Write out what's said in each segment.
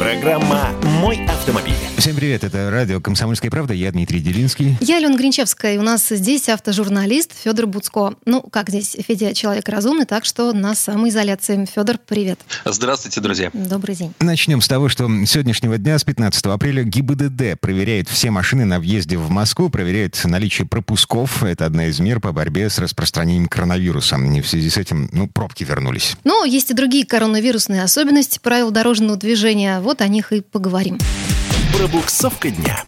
Программа «Мой автомобиль». Всем привет, это радио «Комсомольская правда», я Дмитрий Делинский. Я Алена Гринчевская, и у нас здесь автожурналист Федор Буцко. Ну, как здесь, Федя человек разумный, так что на самоизоляции. Федор, привет. Здравствуйте, друзья. Добрый день. Начнем с того, что с сегодняшнего дня, с 15 апреля, ГИБДД проверяет все машины на въезде в Москву, проверяет наличие пропусков. Это одна из мер по борьбе с распространением коронавируса. И в связи с этим, ну, пробки вернулись. Но есть и другие коронавирусные особенности правил дорожного движения. Вот о них и поговорим. Пробуксовка дня.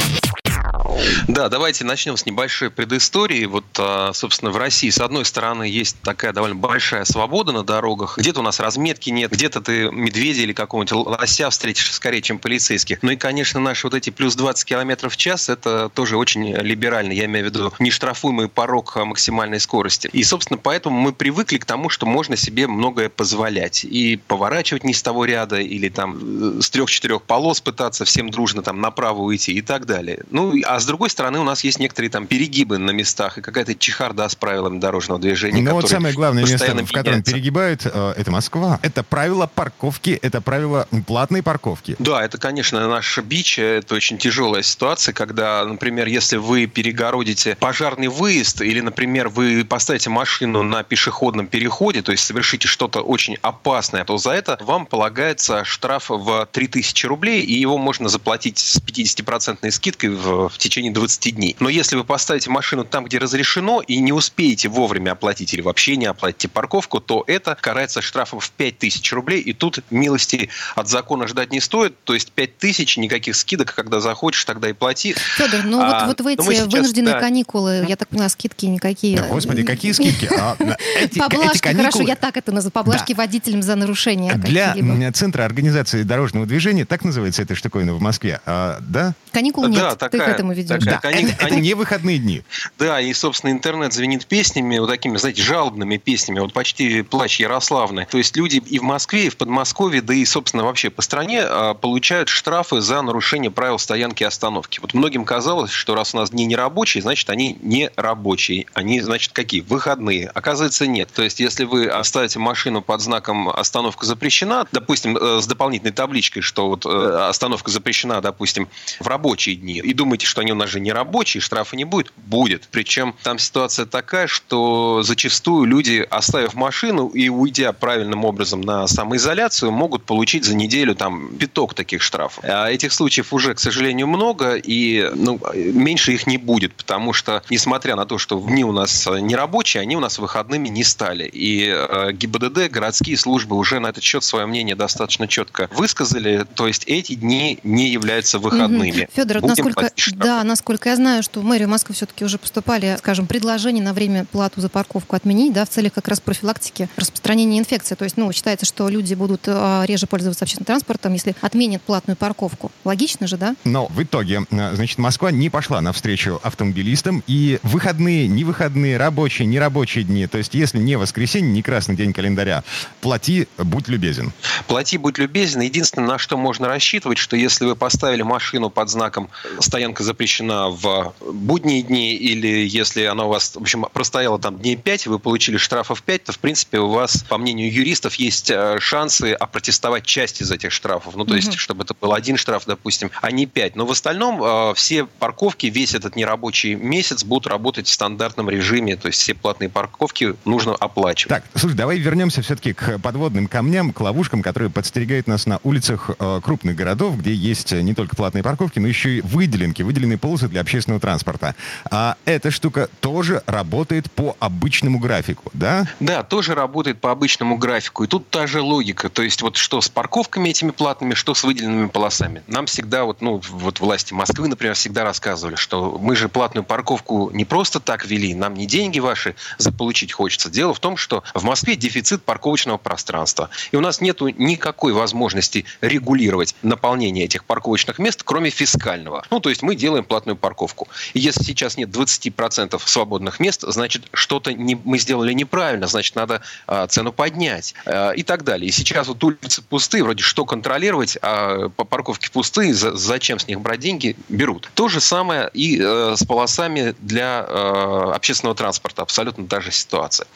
Да, давайте начнем с небольшой предыстории. Вот, а, собственно, в России, с одной стороны, есть такая довольно большая свобода на дорогах. Где-то у нас разметки нет, где-то ты медведя или какого-нибудь лося встретишь скорее, чем полицейских. Ну и, конечно, наши вот эти плюс 20 километров в час, это тоже очень либерально. Я имею в виду нештрафуемый порог максимальной скорости. И, собственно, поэтому мы привыкли к тому, что можно себе многое позволять. И поворачивать не с того ряда, или там э, с трех-четырех полос пытаться всем дружно там направо уйти и так далее. Ну, а с другой стороны, у нас есть некоторые там перегибы на местах и какая-то чехарда с правилами дорожного движения. Ну вот самое главное место, постоянно в котором меняется. перегибают, э, это Москва. Это правило парковки, это правило платной парковки. Да, это, конечно, наш бич. Это очень тяжелая ситуация, когда, например, если вы перегородите пожарный выезд или, например, вы поставите машину на пешеходном переходе, то есть совершите что-то очень опасное, то за это вам полагается штраф в 3000 рублей, и его можно заплатить с 50% скидкой в, в течение 20 дней. Но если вы поставите машину там, где разрешено, и не успеете вовремя оплатить или вообще не оплатите парковку, то это карается штрафом в 5000 рублей, и тут милости от закона ждать не стоит, то есть 5000, никаких скидок, когда захочешь, тогда и плати. Федор, ну А, вот, вот в эти ну мы сейчас, вынужденные да. каникулы, я так понимаю, скидки никакие. Да, господи, какие скидки? А, эти- эти Поблажки, хорошо, я так это называю. Поблажки водителям за нарушение Для Центра организации дорожного движения, так называется эта штуковина в Москве, а, да? Каникул нет, ты к такая- этому ведешь. такая. Да, Кани- это, это кани- не выходные дни. Да, и, собственно, интернет звенит песнями, вот такими, знаете, жалобными песнями, вот почти плач Ярославны. То есть люди и в Москве, и в Подмосковье, да и, собственно, вообще по стране а, получают штрафы за нарушение правил стоянки и остановки. Вот многим казалось, что раз у нас дни не рабочие, значит, они не рабочие. Они, значит, какие? Выходные. Оказывается, нет. То есть, если вы оставите машину под знаком «остановка запрещена», допустим, э, с дополнительной табличкой, что вот э, остановка запрещена, допустим, в рабочие дни, и думаете, что они у нас же не рабочие, штрафа не будет? Будет. Причем там ситуация такая, что зачастую люди, оставив машину и уйдя правильным образом на самоизоляцию, могут получить за неделю там пяток таких штрафов. А этих случаев уже, к сожалению, много, и ну, меньше их не будет, потому что, несмотря на то, что дни у нас не рабочие, они у нас выходными не стали. И э, ГИБДД, городские службы уже на этот счет свое мнение достаточно четко высказали, то есть эти дни не являются выходными. Федор, вот Будем насколько, штрафы. Да, насколько я знаю, что в мэрию Москвы все-таки уже поступали, скажем, предложения на время плату за парковку отменить, да, в целях как раз профилактики распространения инфекции. То есть, ну, считается, что люди будут э, реже пользоваться общественным транспортом, если отменят платную парковку. Логично же, да? Но в итоге, э, значит, Москва не пошла навстречу автомобилистам, и выходные, не выходные, рабочие, нерабочие дни, то есть если не воскресенье, не красный день календаря, плати, будь любезен. Плати, будь любезен. Единственное, на что можно рассчитывать, что если вы поставили машину под знаком «стоянка запрещена в будние дни», или если она у вас, в общем, простояла там дней 5, вы получили штрафов 5, то, в принципе, у вас, по мнению юристов, есть э, шансы опротестовать часть из этих штрафов. Ну, то есть, чтобы это был один штраф, допустим, а не 5. Но в остальном э, все парковки весь этот нерабочий месяц будут работать в стандартном режиме, то есть все платные парковки нужно оплачивать. Так, слушай, давай вернемся все-таки к подводным камням, к ловушкам, которые подстерегают нас на улицах э, крупных городов, где есть не только платные парковки, но еще и выделенки, выделенные полосы для общественного транспорта. А эта штука тоже работает по обычному графику, да? Да, тоже работает по обычному графику. И тут та же логика. То есть вот что с парковками этими платными, что с выделенными полосами. Нам всегда, вот, ну, вот власти Москвы, например, всегда рассказывали, что мы же платную парковку не просто так вели, нам не деньги ваши заполучить хочется. Дело в том, что в Москве дефицит парковочного пространства. И у нас нет никакой возможности регулировать наполнение этих парковочных мест, кроме фискального. Ну, то есть мы делаем сделаем платную парковку. И если сейчас нет 20% свободных мест, значит, что-то не, мы сделали неправильно, значит, надо а, цену поднять а, и так далее. И сейчас вот улицы пустые, вроде что контролировать, а по парковке пустые, за, зачем с них брать деньги, берут. То же самое и э, с полосами для э, общественного транспорта. Абсолютно та же ситуация.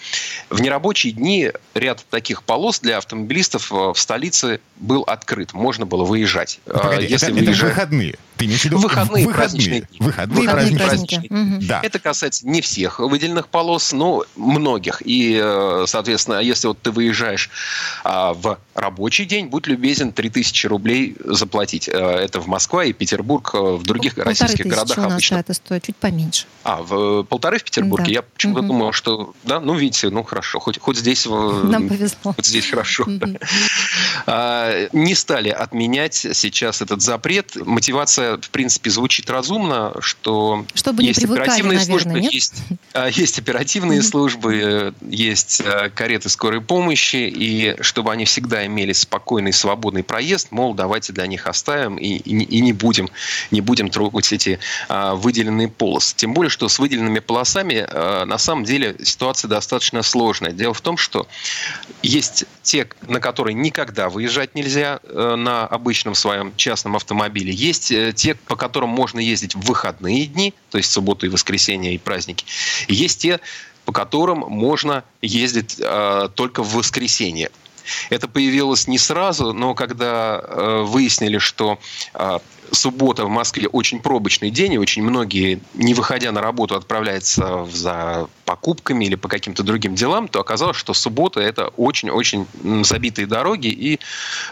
В нерабочие дни ряд таких полос для автомобилистов э, в столице был открыт. Можно было выезжать. Погоди, Если это, выезжать... это выходные. Ты имеешь в виду выходные, выходные, выходные, выходные, выходные праздничные. праздничные. Угу. Да. Это касается не всех выделенных полос, но многих. И, э, соответственно, если вот ты выезжаешь а, в рабочий день, будь любезен, 3000 рублей заплатить. Э, это в Москве и Петербург, э, в других полторы российских городах у нас обычно. это стоит чуть поменьше. А, в полторы в Петербурге? Да. Я почему-то угу. думал, что, да, ну, видите, ну, хорошо, хоть, хоть здесь... Нам повезло. Хоть здесь хорошо. Угу. А, не стали отменять сейчас этот запрет. Мотивация, в принципе, звучит разумно, что Чтобы есть оперативные наверное, службы, нет? есть, а, есть оперативные службы, есть кареты скорой помощи, и чтобы они всегда имели спокойный, свободный проезд, мол, давайте для них оставим и, и, и не будем, не будем трогать эти а, выделенные полосы. Тем более, что с выделенными полосами а, на самом деле ситуация достаточно сложная. Дело в том, что есть те, на которые никогда выезжать нельзя э, на обычном своем частном автомобиле, есть э, те, по которым можно ездить в выходные дни, то есть субботу и воскресенье и праздники. Есть те, по которым можно ездить э, только в воскресенье. Это появилось не сразу, но когда э, выяснили, что э, суббота в Москве очень пробочный день, и очень многие, не выходя на работу, отправляются за покупками или по каким-то другим делам, то оказалось, что суббота – это очень-очень забитые дороги, и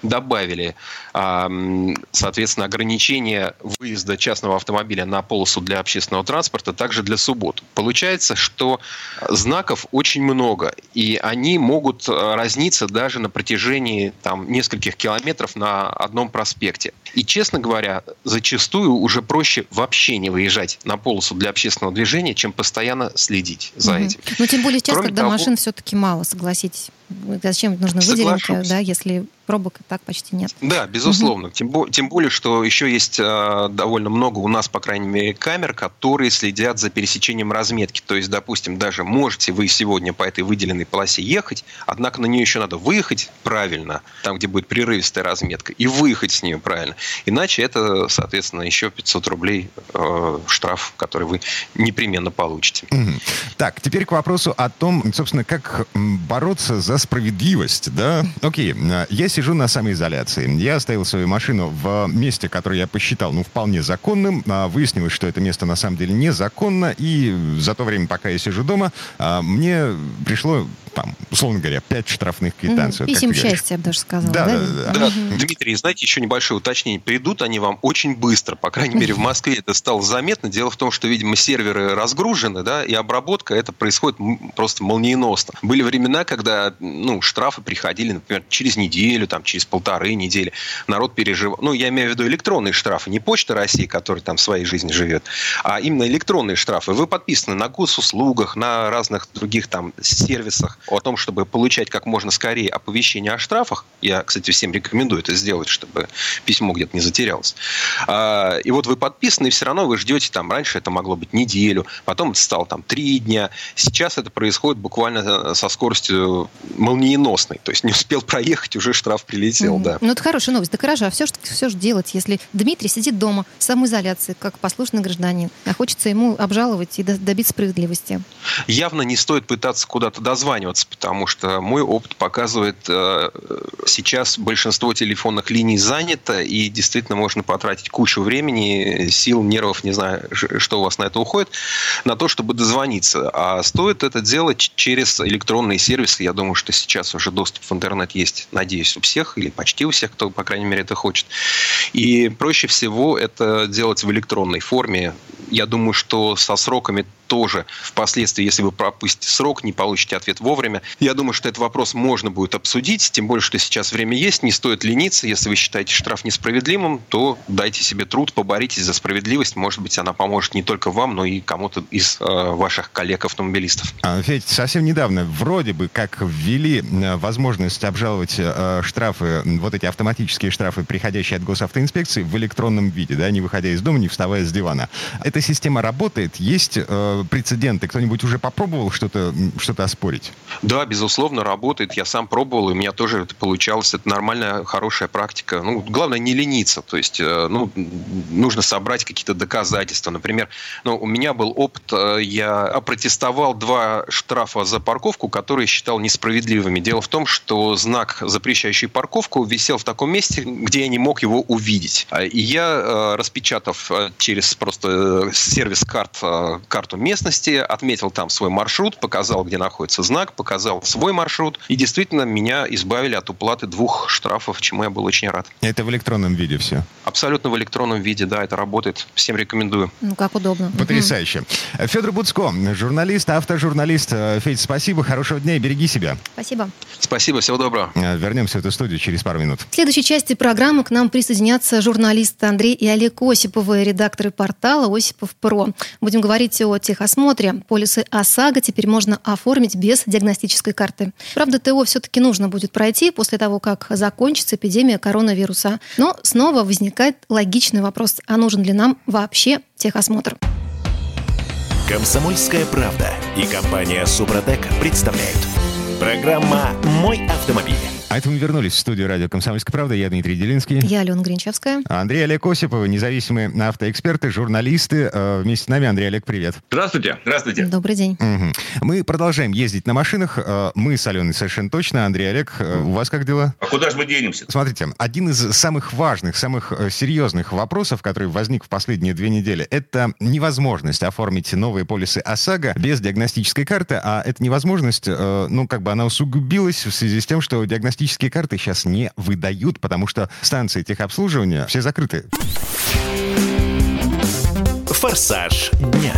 добавили, соответственно, ограничение выезда частного автомобиля на полосу для общественного транспорта также для суббот. Получается, что знаков очень много, и они могут разниться даже на протяжении там, нескольких километров на одном проспекте. И, честно говоря, зачастую уже проще вообще не выезжать на полосу для общественного движения, чем постоянно следить за угу. этим. Ну, тем более сейчас, Кроме когда того, машин все-таки мало, согласитесь. Зачем нужны выделенки, да, если пробок и так почти нет. Да, безусловно. Угу. Тем, тем более, что еще есть э, довольно много у нас, по крайней мере, камер, которые следят за пересечением разметки. То есть, допустим, даже можете вы сегодня по этой выделенной полосе ехать, однако на нее еще надо выехать правильно, там, где будет прерывистая разметка, и выехать с нее правильно. Иначе это, соответственно, еще 500 рублей э, штраф, который вы непременно получите. Угу. Так, теперь к вопросу о том, собственно, как бороться за справедливость, да? Окей, э, я сижу на самоизоляции. Я оставил свою машину в месте, которое я посчитал, ну, вполне законным. А выяснилось, что это место на самом деле незаконно. И за то время, пока я сижу дома, а, мне пришло там, условно говоря, пять штрафных квитанций. Mm-hmm. Вот, Писем счастья, я бы даже сказала. Да, да, да. да. да. Mm-hmm. Дмитрий, знаете, еще небольшое уточнение. Придут они вам очень быстро. По крайней мере, в Москве это стало заметно. Дело в том, что, видимо, серверы разгружены, да, и обработка это происходит просто молниеносно. Были времена, когда ну, штрафы приходили, например, через неделю, там, через полторы недели. Народ переживал. Ну, я имею в виду электронные штрафы, не Почта России, которая там своей жизнью живет, а именно электронные штрафы. Вы подписаны на госуслугах, на разных других там сервисах о том, чтобы получать как можно скорее оповещение о штрафах. Я, кстати, всем рекомендую это сделать, чтобы письмо где-то не затерялось. А, и вот вы подписаны, и все равно вы ждете там, раньше это могло быть неделю, потом это стало там три дня. Сейчас это происходит буквально э, со скоростью молниеносной. То есть не успел проехать, уже штраф прилетел, mm-hmm. да. Ну, это хорошая новость. Да хорошо, а все, что, все же делать, если Дмитрий сидит дома, в самоизоляции, как послушный гражданин, а хочется ему обжаловать и добиться справедливости? Явно не стоит пытаться куда-то дозваниваться потому что мой опыт показывает, э, сейчас большинство телефонных линий занято, и действительно можно потратить кучу времени, сил, нервов, не знаю, что у вас на это уходит, на то, чтобы дозвониться. А стоит это делать через электронные сервисы. Я думаю, что сейчас уже доступ в интернет есть, надеюсь, у всех, или почти у всех, кто, по крайней мере, это хочет. И проще всего это делать в электронной форме. Я думаю, что со сроками тоже впоследствии, если вы пропустите срок, не получите ответ вовремя. Я думаю, что этот вопрос можно будет обсудить, тем более, что сейчас время есть, не стоит лениться. Если вы считаете штраф несправедливым, то дайте себе труд, поборитесь за справедливость. Может быть, она поможет не только вам, но и кому-то из э, ваших коллег-автомобилистов. А, Федь, совсем недавно вроде бы как ввели э, возможность обжаловать э, штрафы, вот эти автоматические штрафы, приходящие от госавтоинспекции, в электронном виде, да, не выходя из дома, не вставая с дивана. Эта система работает? Есть э, прецеденты? Кто-нибудь уже попробовал что-то что оспорить? Да, безусловно, работает. Я сам пробовал, и у меня тоже это получалось. Это нормальная, хорошая практика. Ну, главное, не лениться. То есть, э, ну, нужно собрать какие-то доказательства. Например, ну, у меня был опыт, э, я опротестовал два штрафа за парковку, которые считал несправедливыми. Дело в том, что знак, запрещающий парковку, висел в таком месте, где я не мог его увидеть. А, и я, э, распечатав через просто сервис карт карту местности, отметил там свой маршрут, показал, где находится знак, показал свой маршрут, и действительно меня избавили от уплаты двух штрафов, чему я был очень рад. Это в электронном виде все? Абсолютно в электронном виде, да, это работает. Всем рекомендую. Ну, как удобно. Потрясающе. Угу. Федор Буцко, журналист, автожурналист. Федь, спасибо, хорошего дня и береги себя. Спасибо. Спасибо, всего доброго. Э, вернемся в эту студию через пару минут. В следующей части программы к нам присоединятся журналисты Андрей и Олег Осиповы, редакторы портала Осипов Про. Будем говорить о техосмотре. Полисы ОСАГО теперь можно оформить без диагностической карты. Правда, ТО все-таки нужно будет пройти после того, как закончится эпидемия коронавируса. Но снова возникает логичный вопрос, а нужен ли нам вообще техосмотр? Комсомольская правда и компания Супротек представляют. Программа «Мой автомобиль». А это мы вернулись в студию радио «Комсомольская правда». Я Дмитрий Делинский. Я Алена Гринчевская. Андрей Олег Осипов, независимые автоэксперты, журналисты. Э, вместе с нами Андрей Олег, привет. Здравствуйте. Здравствуйте. Добрый день. Угу. Мы продолжаем ездить на машинах. Э, мы с Аленой совершенно точно. Андрей Олег, э, у вас как дела? А куда же мы денемся? Смотрите, один из самых важных, самых серьезных вопросов, который возник в последние две недели, это невозможность оформить новые полисы ОСАГО без диагностической карты, а эта невозможность, ну, как бы она усугубилась в связи с тем, что диагностические карты сейчас не выдают, потому что станции техобслуживания все закрыты. Форсаж дня.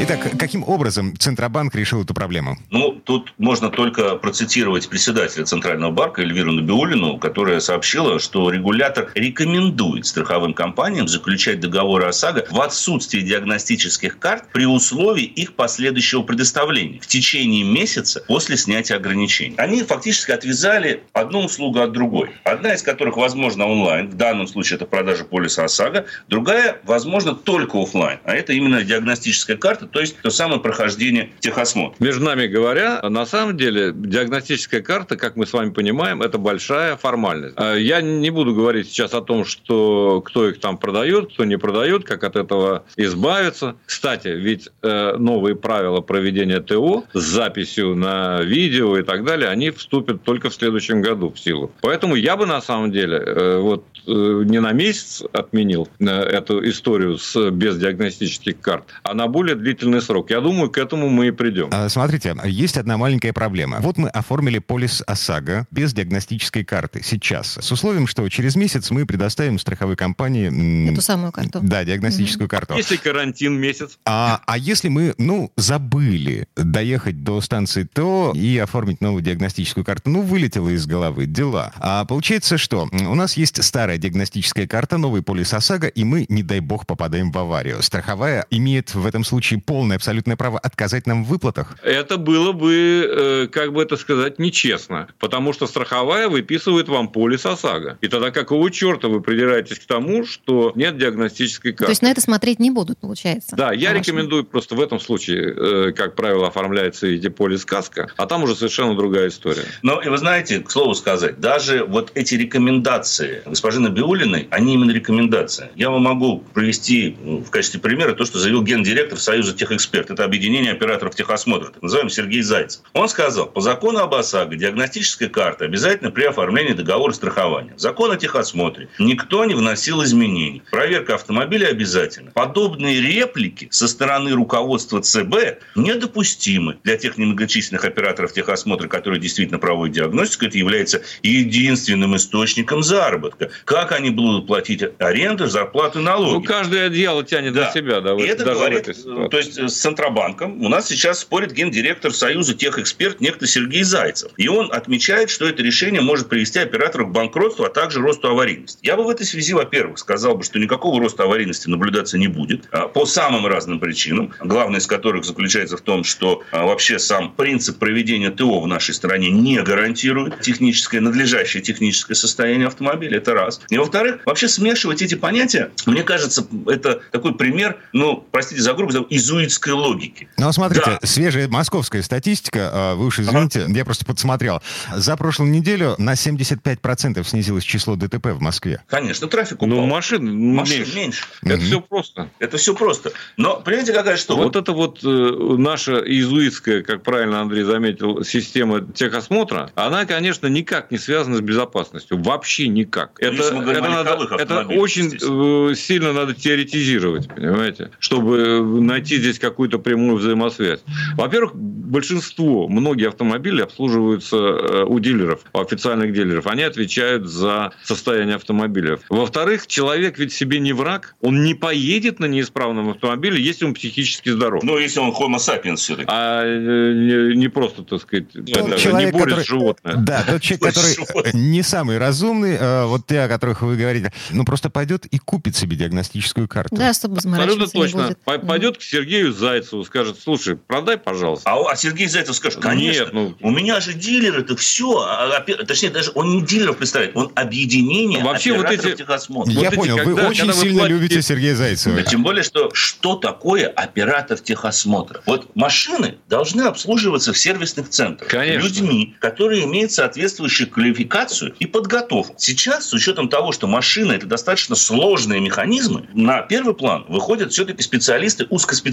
Итак, каким образом Центробанк решил эту проблему? Ну, тут можно только процитировать председателя Центрального банка Эльвиру Набиулину, которая сообщила, что регулятор рекомендует страховым компаниям заключать договоры ОСАГО в отсутствии диагностических карт при условии их последующего предоставления в течение месяца после снятия ограничений. Они фактически отвязали одну услугу от другой. Одна из которых, возможно, онлайн, в данном случае это продажа полиса ОСАГО, другая, возможно, только офлайн, а это именно диагностическая карта, то есть то самое прохождение техосмотра. Между нами говоря, на самом деле диагностическая карта, как мы с вами понимаем, это большая формальность. А я не буду говорить сейчас о том, что кто их там продает, кто не продает, как от этого избавиться. Кстати, ведь э, новые правила проведения ТО с записью на видео и так далее, они вступят только в следующем году в силу. Поэтому я бы на самом деле э, вот э, не на месяц отменил эту историю с без диагностических карт, а на более длительный длительный срок. Я думаю, к этому мы и придем. А, смотрите, есть одна маленькая проблема. Вот мы оформили полис ОСАГО без диагностической карты сейчас, с условием, что через месяц мы предоставим страховой компании... Эту самую карту. Да, диагностическую угу. карту. Если карантин месяц. А, а если мы, ну, забыли доехать до станции ТО и оформить новую диагностическую карту, ну, вылетело из головы, дела. А получается, что у нас есть старая диагностическая карта, новый полис ОСАГО, и мы, не дай бог, попадаем в аварию. Страховая имеет в этом случае полное, абсолютное право отказать нам в выплатах? Это было бы, э, как бы это сказать, нечестно. Потому что страховая выписывает вам полис ОСАГО. И тогда какого черта вы придираетесь к тому, что нет диагностической карты? То есть на это смотреть не будут, получается? Да, я рекомендую просто в этом случае, э, как правило, оформляется эти полис КАСКО, а там уже совершенно другая история. Но, и вы знаете, к слову сказать, даже вот эти рекомендации госпожи Набиулиной, они именно рекомендации. Я вам могу провести ну, в качестве примера то, что заявил гендиректор Союза техэксперт, это объединение операторов техосмотра, так называемый Сергей Зайцев. Он сказал, по закону об ОСАГО диагностическая карта обязательно при оформлении договора страхования. Закон о техосмотре. Никто не вносил изменений. Проверка автомобиля обязательно. Подобные реплики со стороны руководства ЦБ недопустимы для тех немногочисленных операторов техосмотра, которые действительно проводят диагностику. Это является единственным источником заработка. Как они будут платить аренду, зарплату, налоги? Ну, каждое дело тянет да. на себя. Да, и это говорит, то то есть с Центробанком у нас сейчас спорит гендиректор Союза техэксперт некто Сергей Зайцев. И он отмечает, что это решение может привести операторов к банкротству, а также росту аварийности. Я бы в этой связи, во-первых, сказал бы, что никакого роста аварийности наблюдаться не будет а, по самым разным причинам, главное из которых заключается в том, что а, вообще сам принцип проведения ТО в нашей стране не гарантирует техническое, надлежащее техническое состояние автомобиля. Это раз. И во-вторых, вообще смешивать эти понятия, мне кажется, это такой пример, ну, простите за грубость, изуитской логики. Ну, смотрите, да. свежая московская статистика, а, вы уж извините, ага. я просто подсмотрел. За прошлую неделю на 75% снизилось число ДТП в Москве. Конечно, трафик упал. Ну, машин, машин меньше. меньше. Это угу. все просто. Это все просто. Но, понимаете, какая штука? Вот это вот э, наша иезуитская, как правильно Андрей заметил, система техосмотра, она, конечно, никак не связана с безопасностью. Вообще никак. Это, это, надо, это очень э, сильно надо теоретизировать, понимаете, чтобы найти здесь какую-то прямую взаимосвязь. Во-первых, большинство, многие автомобили обслуживаются э, у дилеров, у официальных дилеров. Они отвечают за состояние автомобиля. Во-вторых, человек ведь себе не враг. Он не поедет на неисправном автомобиле, если он психически здоров. Ну, если он homo sapiens все-таки. А не, не просто, так сказать, это, человек, не борец который, животное. Да, тот человек, который не самый разумный, э, вот те, о которых вы говорите, ну, просто пойдет и купит себе диагностическую карту. Да, чтобы Абсолютно точно. Пойдет к Сергею Зайцеву, скажет, слушай, продай, пожалуйста. А, а Сергей Зайцев скажет, конечно, Нет, ну... у меня же дилер, это все. А, а, точнее, даже он не дилеров представляет, он объединение Вообще вот эти... техосмотра. Я вот понял, эти, когда, вы очень когда сильно вы платите... любите Сергея Зайцева. Да, тем более, что что такое оператор техосмотра? Вот машины должны обслуживаться в сервисных центрах Конечно. людьми, которые имеют соответствующую квалификацию и подготовку. Сейчас, с учетом того, что машина – это достаточно сложные механизмы, на первый план выходят все-таки специалисты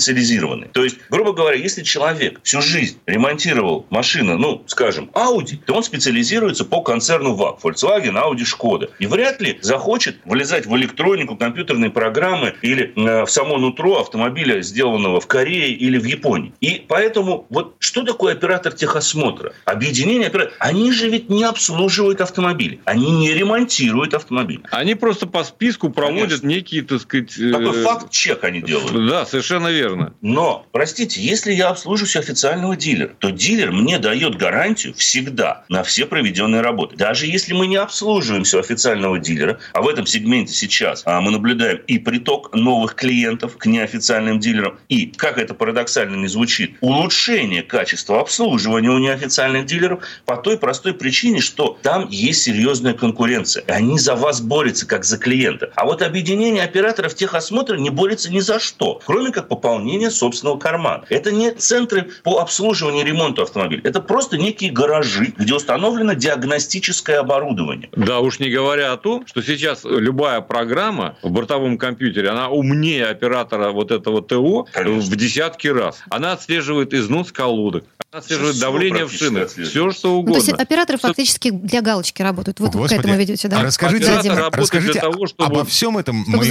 узкоспециализированные. То есть, грубо говоря, если человек всю жизнь ремонтировал машину, ну, скажем, Audi, то он специализируется по концерну ВАГ, Volkswagen, Audi, Skoda. И вряд ли захочет влезать в электронику, компьютерные программы или э, в само нутро автомобиля, сделанного в Корее или в Японии. И поэтому вот что такое оператор техосмотра? Объединение операторов. Они же ведь не обслуживают автомобили. Они не ремонтируют автомобиль. Они просто по списку проводят Конечно. некие, так сказать... Э, Такой факт-чек они делают. Да, совершенно верно. Но, простите, если я обслуживаюсь официального дилера, то дилер мне дает гарантию всегда на все проведенные работы. Даже если мы не обслуживаемся у официального дилера, а в этом сегменте сейчас а, мы наблюдаем и приток новых клиентов к неофициальным дилерам, и, как это парадоксально не звучит, улучшение качества обслуживания у неофициальных дилеров по той простой причине, что там есть серьезная конкуренция. Они за вас борются, как за клиента. А вот объединение операторов техосмотра не борется ни за что, кроме как пополнения собственного кармана. Это не центры по обслуживанию и ремонту автомобиля. Это просто некие гаражи, где установлено диагностическое оборудование. Да, уж не говоря о том, что сейчас любая программа в бортовом компьютере, она умнее оператора вот этого ТО Конечно. в десятки раз. Она отслеживает износ колодок, она отслеживает давление в шинах, все что угодно. Ну, то есть операторы что... фактически для галочки работают. Вот Господи, к этому ведете, да? А расскажите, расскажите того, чтобы... обо всем этом мой,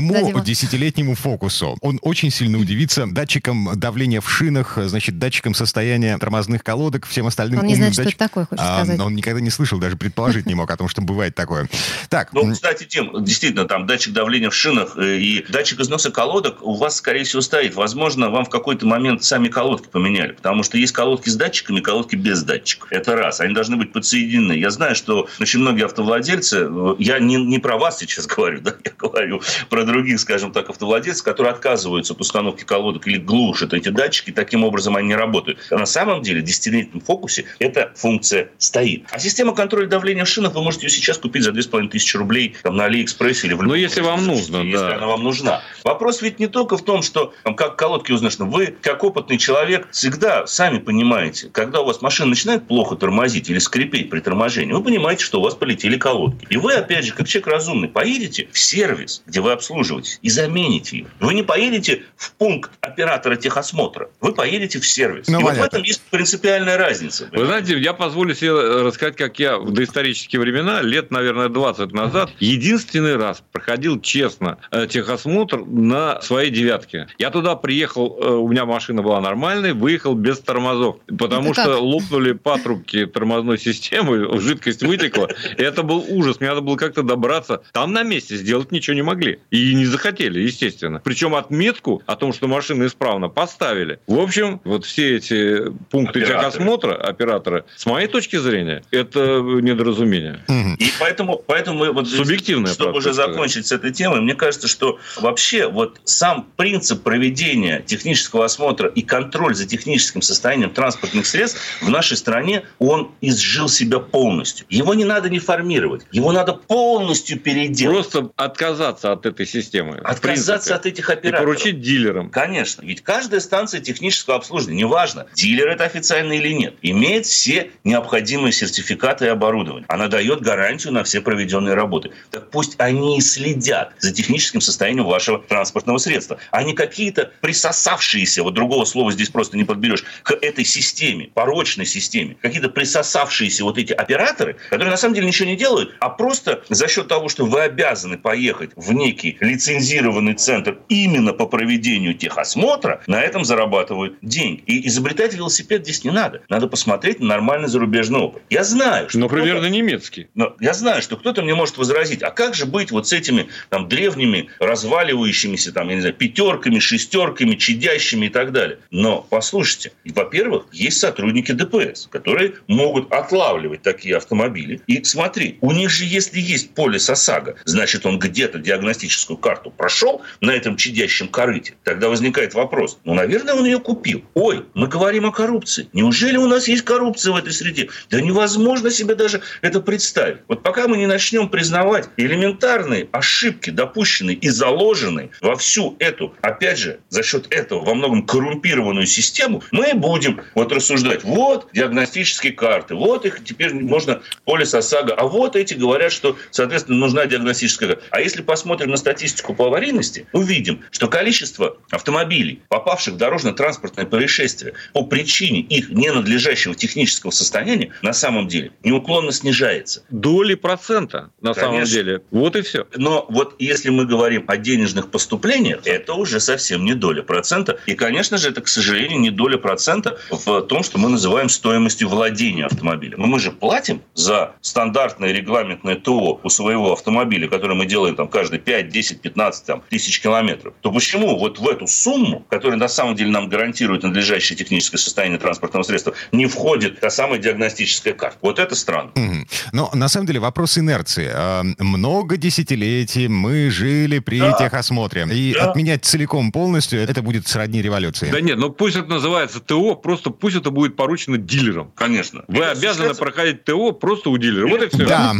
моему десятилетнему фокусу. Он очень сильно удивится датчиком давления в шинах, значит, датчиком состояния тормозных колодок, всем остальным. Он не знает, дач... что это такое, хочешь а, сказать. Он никогда не слышал, даже предположить не мог о том, что бывает такое. Так. Ну, кстати, Тим, действительно, там датчик давления в шинах э, и датчик износа колодок у вас, скорее всего, стоит. Возможно, вам в какой-то момент сами колодки поменяли, потому что есть колодки с датчиками, колодки без датчиков. Это раз. Они должны быть подсоединены. Я знаю, что очень многие автовладельцы, э, я не, не про вас сейчас говорю, да, я говорю про других, скажем так, автовладельцев, которые отказываются от установки колодок или глушат эти датчики, таким образом они не работают. А на самом деле в десятилетнем фокусе эта функция стоит. А система контроля давления в шинах вы можете ее сейчас купить за 2500 рублей там, на Алиэкспрессе или в Ну, если вам нужно, если да. она вам нужна. Вопрос ведь не только в том, что там, как колодки узнать, вы, как опытный человек, всегда сами понимаете, когда у вас машина начинает плохо тормозить или скрипеть при торможении, вы понимаете, что у вас полетели колодки. И вы, опять же, как человек разумный, поедете в сервис, где вы обслуживаетесь, и замените их. Вы не поедете в пункт оператора техосмотра, вы поедете в сервис. Ну, и понятно. вот в этом есть принципиальная разница. Вы знаете, я позволю себе рассказать, как я в доисторические времена, лет, наверное, 20 назад, единственный раз проходил честно э, техосмотр на своей девятке. Я туда приехал, э, у меня машина была нормальная, выехал без тормозов, потому Это что как? лопнули патрубки тормозной системы, жидкость вытекла. И это был ужас. Мне надо было как-то добраться. Там на месте сделать ничего не могли. И не захотели, естественно. Причем отметку о том, что машина исправна, поставили. В общем, вот все эти пункты операторы. техосмотра, операторы, с моей точки зрения, это недоразумение. И поэтому, поэтому мы вот Субъективная чтобы уже закончить с этой темой, мне кажется, что вообще вот сам принцип проведения технического осмотра и контроль за техническим состоянием транспортных средств в нашей стране, он изжил себя полностью. Его не надо не формировать, его надо полностью переделать. Просто отказаться от этой системы. Отказаться от этих операторов. И поручить дилерам. Конечно. Ведь каждая станция технического обслуживания, неважно, дилер это официально или нет, имеет все необходимые сертификаты и оборудование. Она дает гарантию на все проведенные работы. Так пусть они следят за техническим состоянием вашего транспортного средства, а не какие-то присосавшиеся, вот другого слова здесь просто не подберешь, к этой системе, порочной системе, какие-то присосавшиеся вот эти операторы, которые на самом деле ничего не делают, а просто за счет того, что вы обязаны поехать в некий лицензированный центр именно по проведению техосмотра, на этом зарабатывают деньги. И изобретать велосипед здесь не надо. Надо посмотреть на нормальный зарубежный опыт. Я знаю, что... Например, на немецкий. Но я знаю, что кто-то мне может возразить, а как же быть вот с этими там древними, разваливающимися там, я не знаю, пятерками, шестерками, чадящими и так далее. Но послушайте, во-первых, есть сотрудники ДПС, которые могут отлавливать такие автомобили и смотреть. У них же, если есть полис ОСАГО, значит, он где-то диагностическую карту прошел на этом чадящем корыте. Тогда возникает вопрос, ну, наверное, он ее купил. Ой, мы говорим о коррупции. Неужели у нас есть коррупция в этой среде? Да невозможно себе даже это представить. Вот пока мы не начнем признавать элементарные ошибки, допущенные и заложенные во всю эту, опять же, за счет этого во многом коррумпированную систему, мы будем вот рассуждать, вот диагностические карты, вот их теперь можно полис ОСАГО, а вот эти говорят, что, соответственно, нужна диагностическая карта. А если посмотрим на статистику по аварийности, увидим, что количество автомобилей, попавших в дорожно-транспортное происшествие по причине их ненадлежащего технического состояния, на самом деле неуклонно снижается. Доли процента, на Конечно. самом деле. Вот и все. Но вот если мы говорим о денежных поступлениях, это уже совсем не доля процента. И, конечно же, это, к сожалению, не доля процента в том, что мы называем стоимостью владения автомобилем. Но мы же платим за стандартное регламентное ТО у своего автомобиля, которое мы делаем там каждые 5, 10, 15 там, тысяч километров. То почему вот в эту сумму, которая на самом деле нам гарантирует надлежащее техническое состояние транспортного средства, не входит та самая диагностическая карта? Вот это странно. Mm-hmm. Но на самом деле вопрос инерции. А, много десятилетий мы жили при да. техосмотре. И да. отменять целиком полностью, это будет сродни революции. Да нет, ну пусть это называется ТО, просто пусть это будет поручено дилерам. Конечно. Вы это обязаны осуществляется... проходить ТО просто у дилера. Вот и все. Да.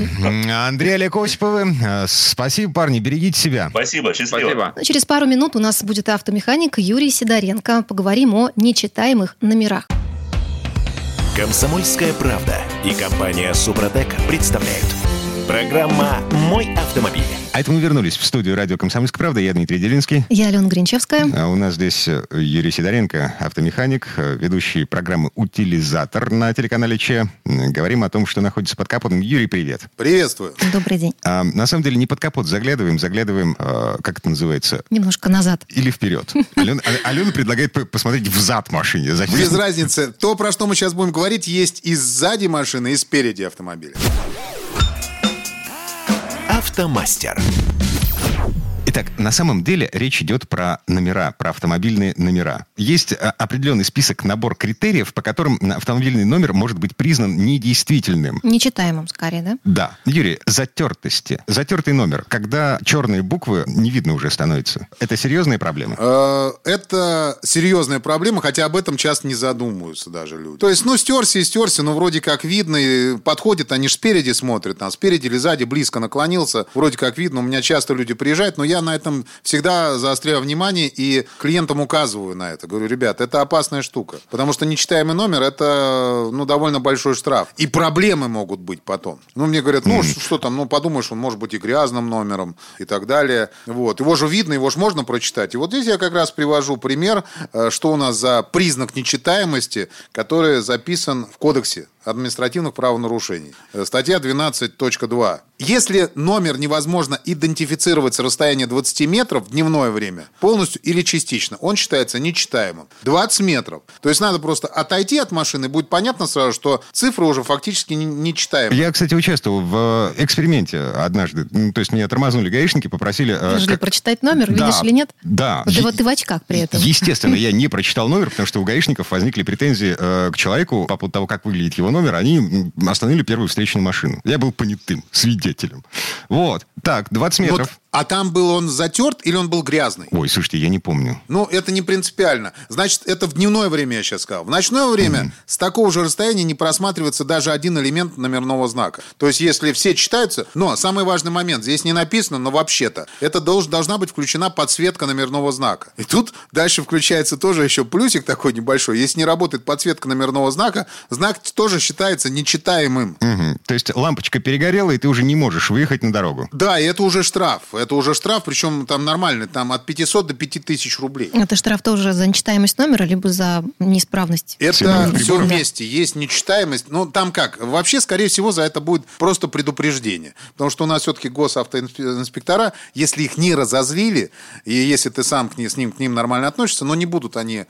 Андрей Олег Осиповы, э, спасибо, парни, берегите себя. Спасибо, счастливо. Спасибо. Ну, через пару минут у нас будет автомеханик Юрий Сидоренко. Поговорим о нечитаемых номерах. Комсомольская правда и компания Супротек представляют. Программа «Мой автомобиль». А это мы вернулись в студию радио «Комсомольская правда». Я Дмитрий Делинский. Я Алена Гринчевская. А у нас здесь э, Юрий Сидоренко, автомеханик, э, ведущий программы «Утилизатор» на телеканале Че. Говорим о том, что находится под капотом. Юрий, привет. Приветствую. Добрый день. А, на самом деле не под капот заглядываем, заглядываем, а, как это называется? Немножко назад. Или вперед. Алена, а, Алена предлагает посмотреть взад машине. Зачем? Без разницы. То, про что мы сейчас будем говорить, есть и сзади машины, и спереди автомобиля. Автомастер. Итак, на самом деле речь идет про номера, про автомобильные номера. Есть а, определенный список, набор критериев, по которым автомобильный номер может быть признан недействительным. Нечитаемым, скорее, да? Да. Юрий, затертости. Затертый номер. Когда черные буквы не видно уже становится. Это серьезная проблема? Э, это серьезная проблема, хотя об этом часто не задумываются даже люди. То есть, ну, стерся и стерся, но вроде как видно, и подходит, они же спереди смотрят, там, спереди или сзади, близко наклонился, вроде как видно. У меня часто люди приезжают, но я на этом всегда заостряю внимание и клиентам указываю на это. Говорю, ребят, это опасная штука. Потому что нечитаемый номер – это ну, довольно большой штраф. И проблемы могут быть потом. Ну, мне говорят, ну, mm. что там, ну, подумаешь, он может быть и грязным номером и так далее. Вот. Его же видно, его же можно прочитать. И вот здесь я как раз привожу пример, э, что у нас за признак нечитаемости, который записан в кодексе административных правонарушений. Э, статья 12.2. Если номер невозможно идентифицировать с расстояния 20 метров в дневное время, полностью или частично, он считается нечитаемым. 20 метров. То есть надо просто отойти от машины, будет понятно сразу, что цифры уже фактически не- нечитаемы. Я, кстати, участвовал в э, эксперименте однажды. М, То есть меня тормознули гаишники, попросили... э, Нужно как- прочитать номер, Да, видишь или нет? Да. Вот, Е- вот ты в очках при этом. Естественно, я не прочитал номер, потому что у гаишников возникли претензии э, к человеку по поводу того, как выглядит его номер. Они остановили первую встречную машину. Я был понятым, свидетелем. Вот. Так, 20 Вот, метров. А там был он затерт или он был грязный? Ой, слушайте, я не помню. Ну, это не принципиально. Значит, это в дневное время, я сейчас сказал. В ночное время с такого же расстояния не просматривается даже один элемент номерного знака. То есть, если все читаются... Но самый важный момент, здесь не написано, но вообще-то, это долж- должна быть включена подсветка номерного знака. И тут дальше включается тоже еще плюсик такой небольшой. Если не работает подсветка номерного знака, знак тоже считается нечитаемым. Мгм. То есть лампочка перегорела, и ты уже не можешь выехать на дорогу. Да, и это уже штраф. Это уже штраф, причем там нормальный, там от 500 до 5000 рублей. Это штраф тоже за нечитаемость номера, либо за неисправность. Это все вместе. Есть нечитаемость. Ну, там как? Вообще, скорее всего, за это будет просто предупреждение. Потому что у нас все-таки госавтоинспектора, если их не разозлили, и если ты сам к ним, с ним, к ним нормально относишься, но не будут они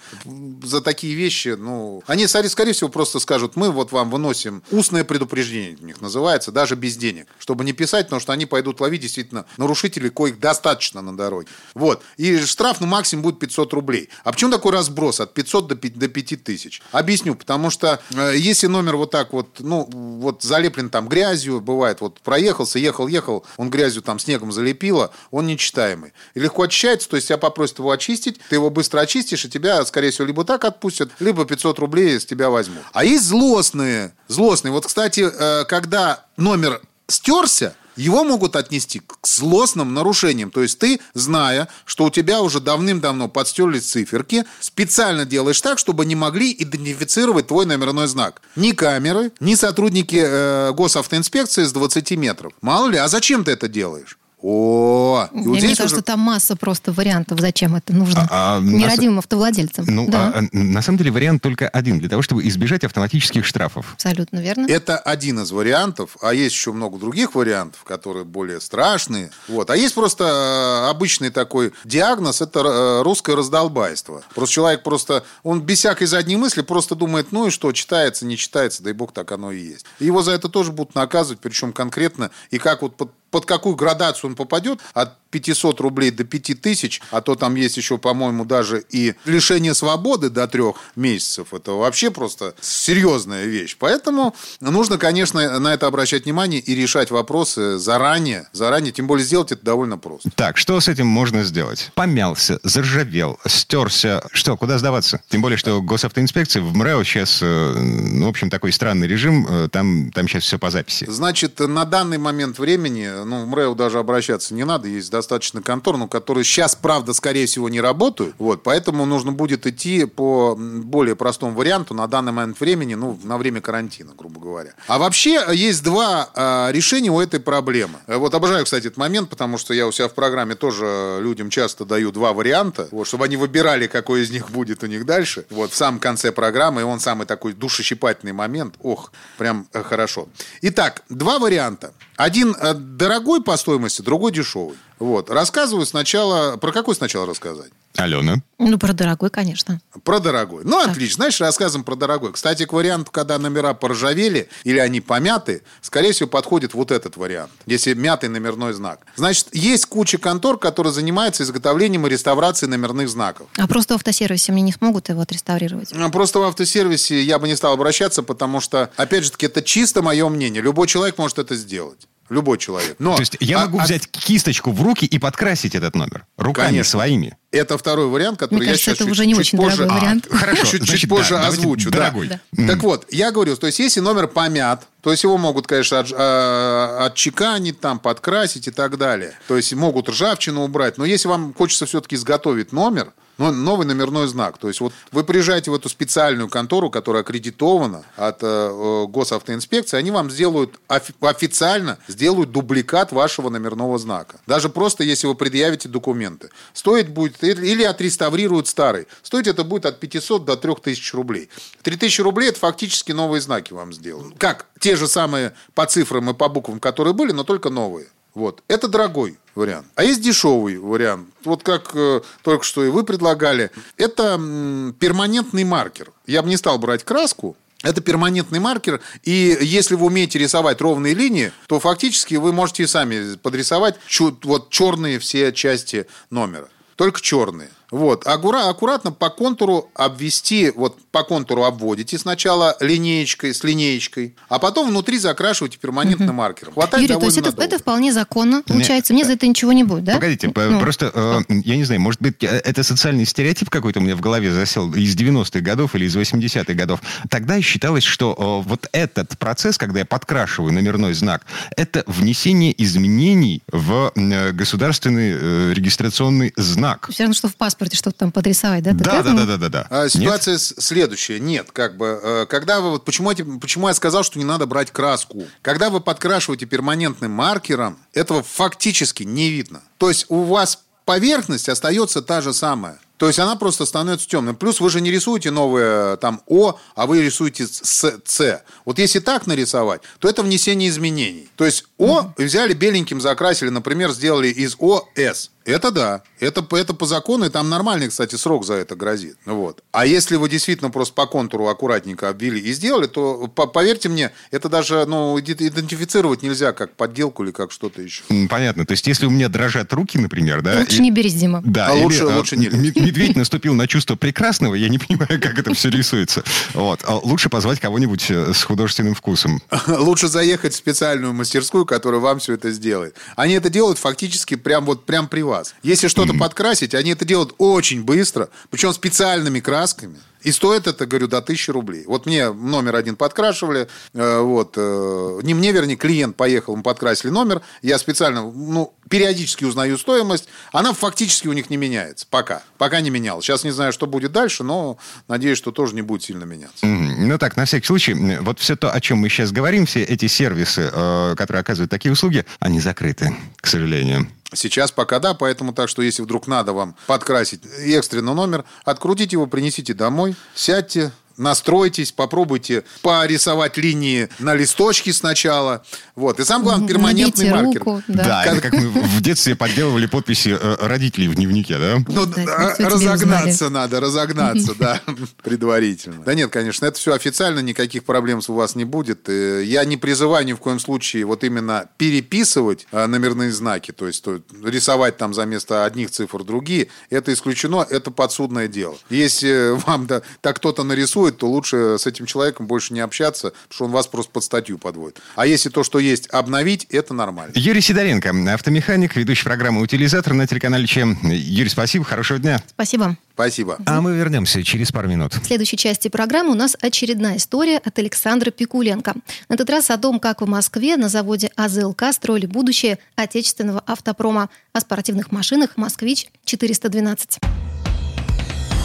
за такие вещи, ну... Они, скорее скорее всего, просто скажут, мы вот вам выносим устное предупреждение, у них называется, даже без денег, чтобы не писать, потому что они пойдут ловить действительно нарушителей, коих достаточно на дороге. Вот. И штраф, ну, максимум будет 500 рублей. А почему такой разброс от 500 до 5 до 5000? Объясню. Потому что э, если номер вот так вот, ну, вот залеплен там грязью, бывает, вот проехался, ехал, ехал, он грязью там снегом залепило, он нечитаемый. И легко очищается, то есть тебя попросят его очистить, ты его быстро очистишь, и тебя, скорее всего, либо так отпустят, либо 500 рублей с тебя возьмут. А есть злостные. Злостные. Вот, кстати, э, когда номер стерся, его могут отнести к злостным нарушениям. То есть ты, зная, что у тебя уже давным-давно подстерлись циферки, специально делаешь так, чтобы не могли идентифицировать твой номерной знак. Ни камеры, ни сотрудники э, госавтоинспекции с 20 метров. Мало ли, а зачем ты это делаешь? О, и вот Мне здесь кажется, уже- там масса просто вариантов, зачем это нужно А, а, нерадивым автовладельцам. Ну, да, а, а, на самом деле вариант только один. Для того, чтобы избежать автоматических штрафов. абсолютно верно. Это один из вариантов, а есть еще много других вариантов, которые более страшные. Вот. А есть просто э, обычный такой диагноз, это э, русское раздолбайство. Просто человек просто, он без всякой задней мысли просто думает, ну и что, читается, не читается, дай бог, так оно и есть. Его за это тоже будут наказывать, причем конкретно, и как вот под, под какую градацию он попадет, от 500 рублей до 5000, а то там есть еще, по-моему, даже и лишение свободы до трех месяцев. Это вообще просто серьезная вещь. Поэтому нужно, конечно, на это обращать внимание и решать вопросы заранее. Заранее, тем более сделать это довольно просто. Так, что с этим можно сделать? Помялся, заржавел, стерся. Что, куда сдаваться? Тем более, что госавтоинспекция в МРЭО сейчас, э, ну, в общем, такой странный режим. э, Там, там сейчас все по записи. Значит, на данный момент времени, ну, в МРЭО даже обращаться не надо, есть достаточно контор, ну, которые сейчас, правда, скорее всего, не работают, вот, поэтому нужно будет идти по более простому варианту на данный момент времени, ну, на время карантина, грубо говоря. А вообще есть два а, решения у этой проблемы. Э, Вот обожаю, кстати, этот момент, потому что я у себя в программе тоже людям часто даю два варианта, вот, чтобы они выбирали, какой из них будет у них дальше, вот, в самом конце программы, и он самый такой душещипательный момент, ох, прям э, хорошо. Итак, два варианта. Один э, по стоимости, другой дешевый. Вот. Рассказываю сначала... Про какой сначала рассказать? Алена? Ну, про дорогой, конечно. Про дорогой. Ну, отлично. Знаешь, рассказываем про дорогой. Кстати, к варианту, когда номера поржавели или они помяты, скорее всего, подходит вот этот вариант, если мятый номерной знак. Значит, есть куча контор, которые занимаются изготовлением и реставрацией номерных знаков. А просто в автосервисе мне не смогут его отреставрировать. А Просто в автосервисе я бы не стал обращаться, потому что, опять же таки, это чисто мое мнение. Любой человек может это сделать. Любой человек. Но, То есть я а- могу а- взять кисточку в руки и подкрасить этот номер? Руками Конечно. своими? Это второй вариант, который Мне я кажется, сейчас это чуть- уже не чуть очень позже- дорогой А, вариант. Хорошо, Чуть, чуть значит, позже да, давайте озвучу. да. дорогой. Да. Мгм. Так вот, я говорю, то есть если номер помят, то есть его могут, конечно, отж- а, отчеканить, там, подкрасить и так далее. То есть могут ржавчину убрать. Но если вам хочется все-таки изготовить номер, но новый номерной знак. То есть вот вы приезжаете в эту специальную контору, которая аккредитована от э, э госавтоинспекции, они вам сделают официально сделают дубликат вашего номерного знака. Даже просто если вы предъявите документы. Стоит будет или отреставрируют старый. Стоить это будет от 500 до 3000 рублей. 3000 рублей это фактически новые знаки вам сделают. Как те же самые по цифрам и по буквам, которые были, но только новые. Вот. Это дорогой вариант. А есть дешевый вариант. Вот как э, только что и вы предлагали. Это м, перманентный маркер. Я бы не стал брать краску, это перманентный маркер, и если вы умеете рисовать ровные линии, то фактически вы можете сами подрисовать вот черные все части номера. Только черные. Вот. Аккура- аккуратно по контуру обвести, вот по контуру обводите сначала линеечкой, с линеечкой, а потом внутри закрашиваете перманентным угу. маркером. Хватает Юрий, то есть это, это вполне законно, получается, мне, мне за это ничего не будет, да? Погодите, ну, просто, э, я не знаю, может быть, э, это социальный стереотип какой-то у меня в голове засел из 90-х годов или из 80-х годов. Тогда считалось, что э, вот этот процесс, когда я подкрашиваю номерной знак, это внесение изменений в э, государственный э, регистрационный знак. Все равно, что в паспорте что-то там подрисовать, да? Да, да, да, да, да, да. А, ситуация Нет? Следующая. Нет, как бы, э, когда вы, вот почему, почему я сказал, что не надо брать краску? Когда вы подкрашиваете перманентным маркером, этого фактически не видно. То есть у вас поверхность остается та же самая. То есть она просто становится темной. Плюс вы же не рисуете новое там О, а вы рисуете с С. Вот если так нарисовать, то это внесение изменений. То есть О взяли беленьким закрасили, например, сделали из О С. Это да. Это, это по закону, и там нормальный, кстати, срок за это грозит. Вот. А если вы действительно просто по контуру аккуратненько обвели и сделали, то, по, поверьте мне, это даже ну, идентифицировать нельзя как подделку или как что-то еще. Понятно. То есть, если у меня дрожат руки, например, да... Лучше и... не бери, Дима. Да, а или, лучше, а, лучше не Медведь наступил на чувство прекрасного, я не понимаю, как это все рисуется. Вот. А лучше позвать кого-нибудь э, с художественным вкусом. Лучше заехать в специальную мастерскую, которая вам все это сделает. Они это делают фактически прям вот прям при вас вас. Если что-то mm-hmm. подкрасить, они это делают очень быстро, причем специальными красками. И стоит это, говорю, до 1000 рублей. Вот мне номер один подкрашивали, э, вот, э, не мне, вернее, клиент поехал, мы подкрасили номер, я специально, ну, периодически узнаю стоимость, она фактически у них не меняется, пока, пока не менялась. Сейчас не знаю, что будет дальше, но надеюсь, что тоже не будет сильно меняться. Ну так, на всякий случай, вот все то, о чем мы сейчас говорим, все эти сервисы, э, которые оказывают такие услуги, они закрыты, к сожалению. Сейчас пока да, поэтому так, что если вдруг надо вам подкрасить экстренно номер, открутите его, принесите домой, сядьте, настройтесь, попробуйте порисовать линии на листочке сначала. Вот. И самое главное, перманентный Набейте маркер. Руку, да, да как... это как мы в детстве подделывали подписи э, родителей в дневнике, да? Ну, да, разогнаться надо, разогнаться, да, предварительно. Да нет, конечно, это все официально, никаких проблем у вас не будет. Э, я не призываю ни в коем случае вот именно переписывать э, номерные знаки, то есть рисовать там за место одних цифр другие. Это исключено, это подсудное дело. Если вам да, так кто-то нарисует, существует, то лучше с этим человеком больше не общаться, потому что он вас просто под статью подводит. А если то, что есть, обновить, это нормально. Юрий Сидоренко, автомеханик, ведущий программы «Утилизатор» на телеканале ЧЕМ. Юрий, спасибо, хорошего дня. Спасибо. Спасибо. А мы вернемся через пару минут. В следующей части программы у нас очередная история от Александра Пикуленко. На этот раз о том, как в Москве на заводе АЗЛК строили будущее отечественного автопрома о спортивных машинах «Москвич-412».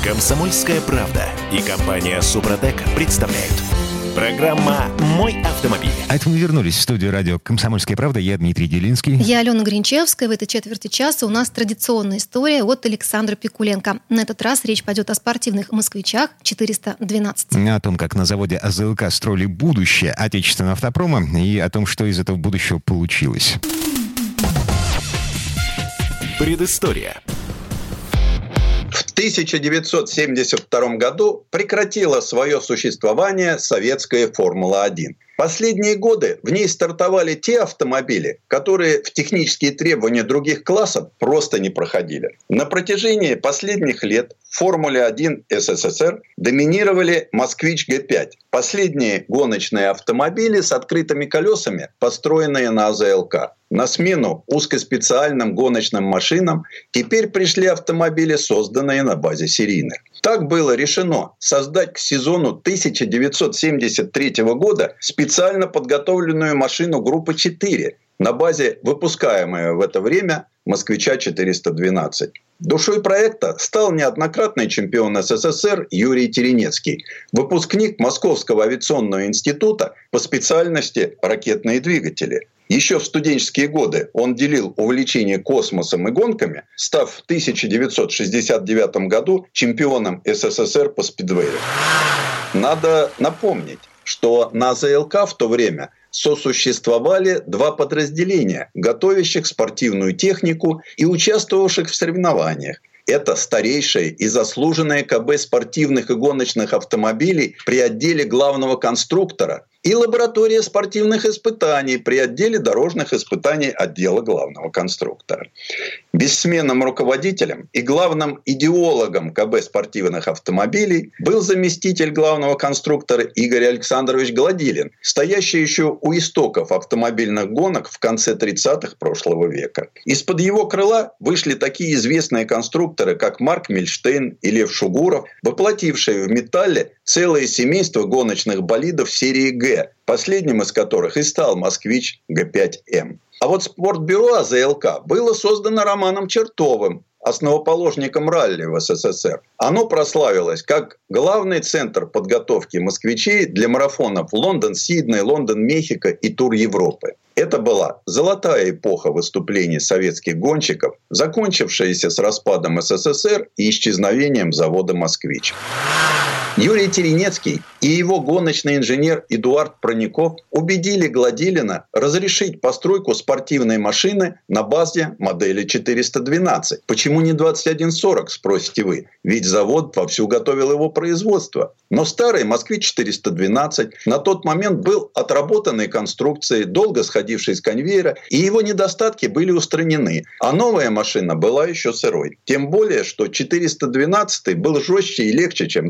Комсомольская правда и компания Супротек представляют. Программа «Мой автомобиль». А это мы вернулись в студию радио «Комсомольская правда». Я Дмитрий Делинский. Я Алена Гринчевская. В этой четверти часа у нас традиционная история от Александра Пикуленко. На этот раз речь пойдет о спортивных «Москвичах 412». О том, как на заводе АЗЛК строили будущее отечественного автопрома и о том, что из этого будущего получилось. Предыстория. В 1972 году прекратила свое существование советская «Формула-1». Последние годы в ней стартовали те автомобили, которые в технические требования других классов просто не проходили. На протяжении последних лет в Формуле-1 СССР доминировали «Москвич Г5». Последние гоночные автомобили с открытыми колесами, построенные на АЗЛК. На смену узкоспециальным гоночным машинам теперь пришли автомобили, созданные на базе серийных. Так было решено создать к сезону 1973 года специально подготовленную машину группы 4 на базе выпускаемой в это время «Москвича 412». Душой проекта стал неоднократный чемпион СССР Юрий Теренецкий, выпускник Московского авиационного института по специальности ракетные двигатели. Еще в студенческие годы он делил увлечение космосом и гонками, став в 1969 году чемпионом СССР по спидвею. Надо напомнить, что на ЗЛК в то время сосуществовали два подразделения, готовящих спортивную технику и участвовавших в соревнованиях. Это старейшее и заслуженное КБ спортивных и гоночных автомобилей при отделе главного конструктора и лаборатория спортивных испытаний при отделе дорожных испытаний отдела главного конструктора. Бессменным руководителем и главным идеологом КБ спортивных автомобилей был заместитель главного конструктора Игорь Александрович Гладилин, стоящий еще у истоков автомобильных гонок в конце 30-х прошлого века. Из-под его крыла вышли такие известные конструкторы, как Марк Мильштейн и Лев Шугуров, воплотившие в металле целое семейство гоночных болидов серии «Г», последним из которых и стал «Москвич Г5М». А вот спортбюро АЗЛК было создано Романом Чертовым, основоположником ралли в СССР. Оно прославилось как главный центр подготовки москвичей для марафонов Лондон-Сидней, Лондон-Мехико и Тур Европы. Это была золотая эпоха выступлений советских гонщиков, закончившаяся с распадом СССР и исчезновением завода «Москвич». Юрий Теренецкий и его гоночный инженер Эдуард Проников убедили Гладилина разрешить постройку спортивной машины на базе модели 412. Почему не 2140, спросите вы? Ведь завод вовсю готовил его производство. Но старый «Москвич-412» на тот момент был отработанной конструкцией, долго сходившей с конвейера, и его недостатки были устранены. А новая машина была еще сырой. Тем более, что 412 был жестче и легче, чем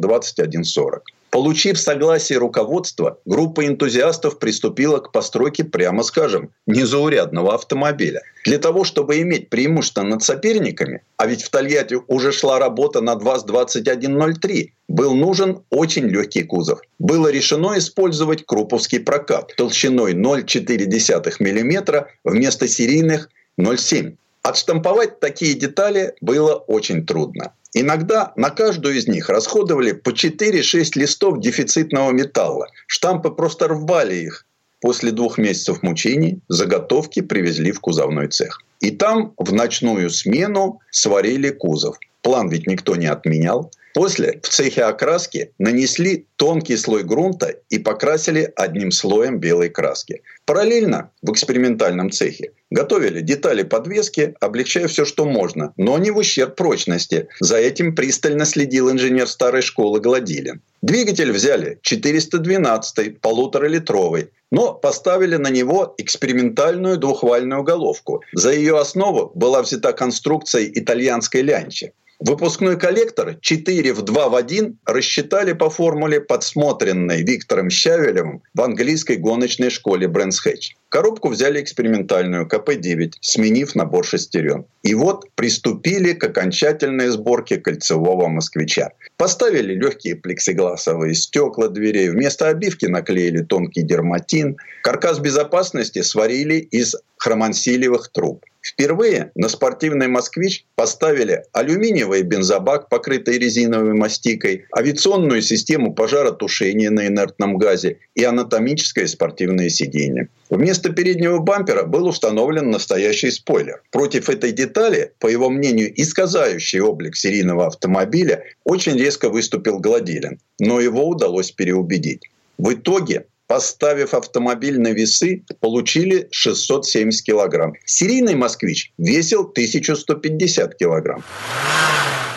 2140. Получив согласие руководства, группа энтузиастов приступила к постройке, прямо скажем, незаурядного автомобиля. Для того, чтобы иметь преимущество над соперниками, а ведь в Тольятти уже шла работа над ВАЗ-2103, был нужен очень легкий кузов. Было решено использовать круповский прокат толщиной 0,4 мм вместо серийных 0,7 Отштамповать такие детали было очень трудно. Иногда на каждую из них расходовали по 4-6 листов дефицитного металла. Штампы просто рвали их. После двух месяцев мучений заготовки привезли в кузовной цех. И там в ночную смену сварили кузов. План ведь никто не отменял. После в цехе окраски нанесли тонкий слой грунта и покрасили одним слоем белой краски. Параллельно в экспериментальном цехе готовили детали подвески, облегчая все, что можно, но не в ущерб прочности. За этим пристально следил инженер старой школы Гладилин. Двигатель взяли 412 полуторалитровый, но поставили на него экспериментальную двухвальную головку. За ее основу была взята конструкция итальянской лянчи. Выпускной коллектор 4 в 2 в 1 рассчитали по формуле, подсмотренной Виктором Щавелевым в английской гоночной школе Брэнс Хэтч. Коробку взяли экспериментальную КП-9, сменив набор шестерен. И вот приступили к окончательной сборке кольцевого москвича. Поставили легкие плексигласовые стекла дверей, вместо обивки наклеили тонкий дерматин. Каркас безопасности сварили из хромансилевых труб. Впервые на спортивный «Москвич» поставили алюминиевый бензобак, покрытый резиновой мастикой, авиационную систему пожаротушения на инертном газе и анатомическое спортивное сиденье. Вместо переднего бампера был установлен настоящий спойлер. Против этой детали, по его мнению, исказающий облик серийного автомобиля, очень резко выступил Гладилин, но его удалось переубедить. В итоге поставив автомобиль на весы, получили 670 килограмм. Серийный «Москвич» весил 1150 килограмм.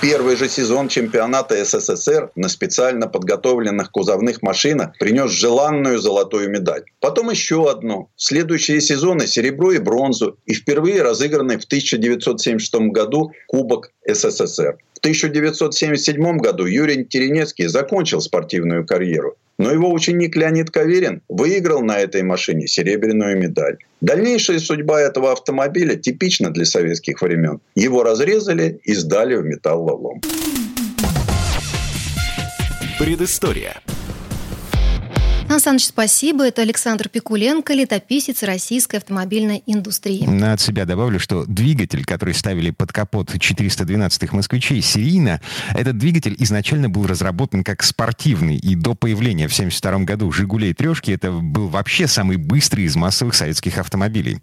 Первый же сезон чемпионата СССР на специально подготовленных кузовных машинах принес желанную золотую медаль. Потом еще одну. Следующие сезоны серебро и бронзу. И впервые разыгранный в 1976 году Кубок СССР. В 1977 году Юрий Теренецкий закончил спортивную карьеру. Но его ученик Леонид Каверин выиграл на этой машине серебряную медаль. Дальнейшая судьба этого автомобиля типична для советских времен. Его разрезали и сдали в Сан Саныч, спасибо. Это Александр Пикуленко, летописец российской автомобильной индустрии. От себя добавлю, что двигатель, который ставили под капот 412-х москвичей серийно, этот двигатель изначально был разработан как спортивный. И до появления в 1972 году «Жигулей трешки» это был вообще самый быстрый из массовых советских автомобилей.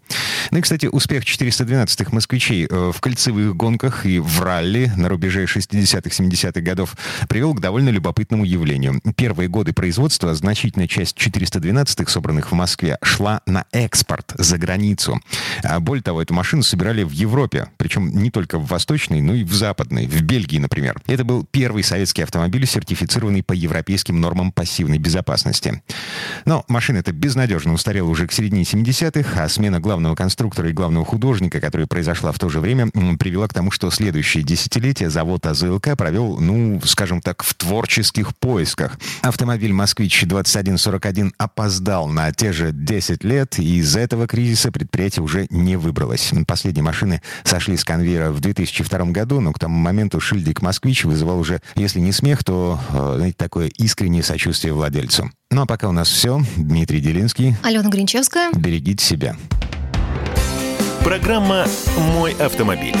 Ну и, кстати, успех 412-х москвичей э, в кольцевых гонках и в ралли на рубеже 60-70-х годов привел к довольно любопытному явлению. Первые годы производства значительная часть 412-х, собранных в Москве, шла на экспорт за границу. А более того, эту машину собирали в Европе, причем не только в Восточной, но и в Западной, в Бельгии, например. Это был первый советский автомобиль, сертифицированный по европейским нормам пассивной безопасности. Но машина эта безнадежно устарела уже к середине 70-х, а смена главного конструктора и главного художника, которая произошла в то же время, привела к тому, что следующее десятилетие завод АЗЛК провел, ну, скажем так, в творческих поисках. Автомобиль «Москвич-2141» опоздал на те же 10 лет, и из этого кризиса предприятие уже не выбралось. Последние машины сошли с конвейера в 2002 году, но к тому моменту шильдик «Москвич» вызывал уже, если не смех, то, э, знаете, такое искреннее сочувствие владельцу. Ну а пока у нас все. Дмитрий Делинский. Алена Гринчевская. Берегите себя. Программа «Мой автомобиль».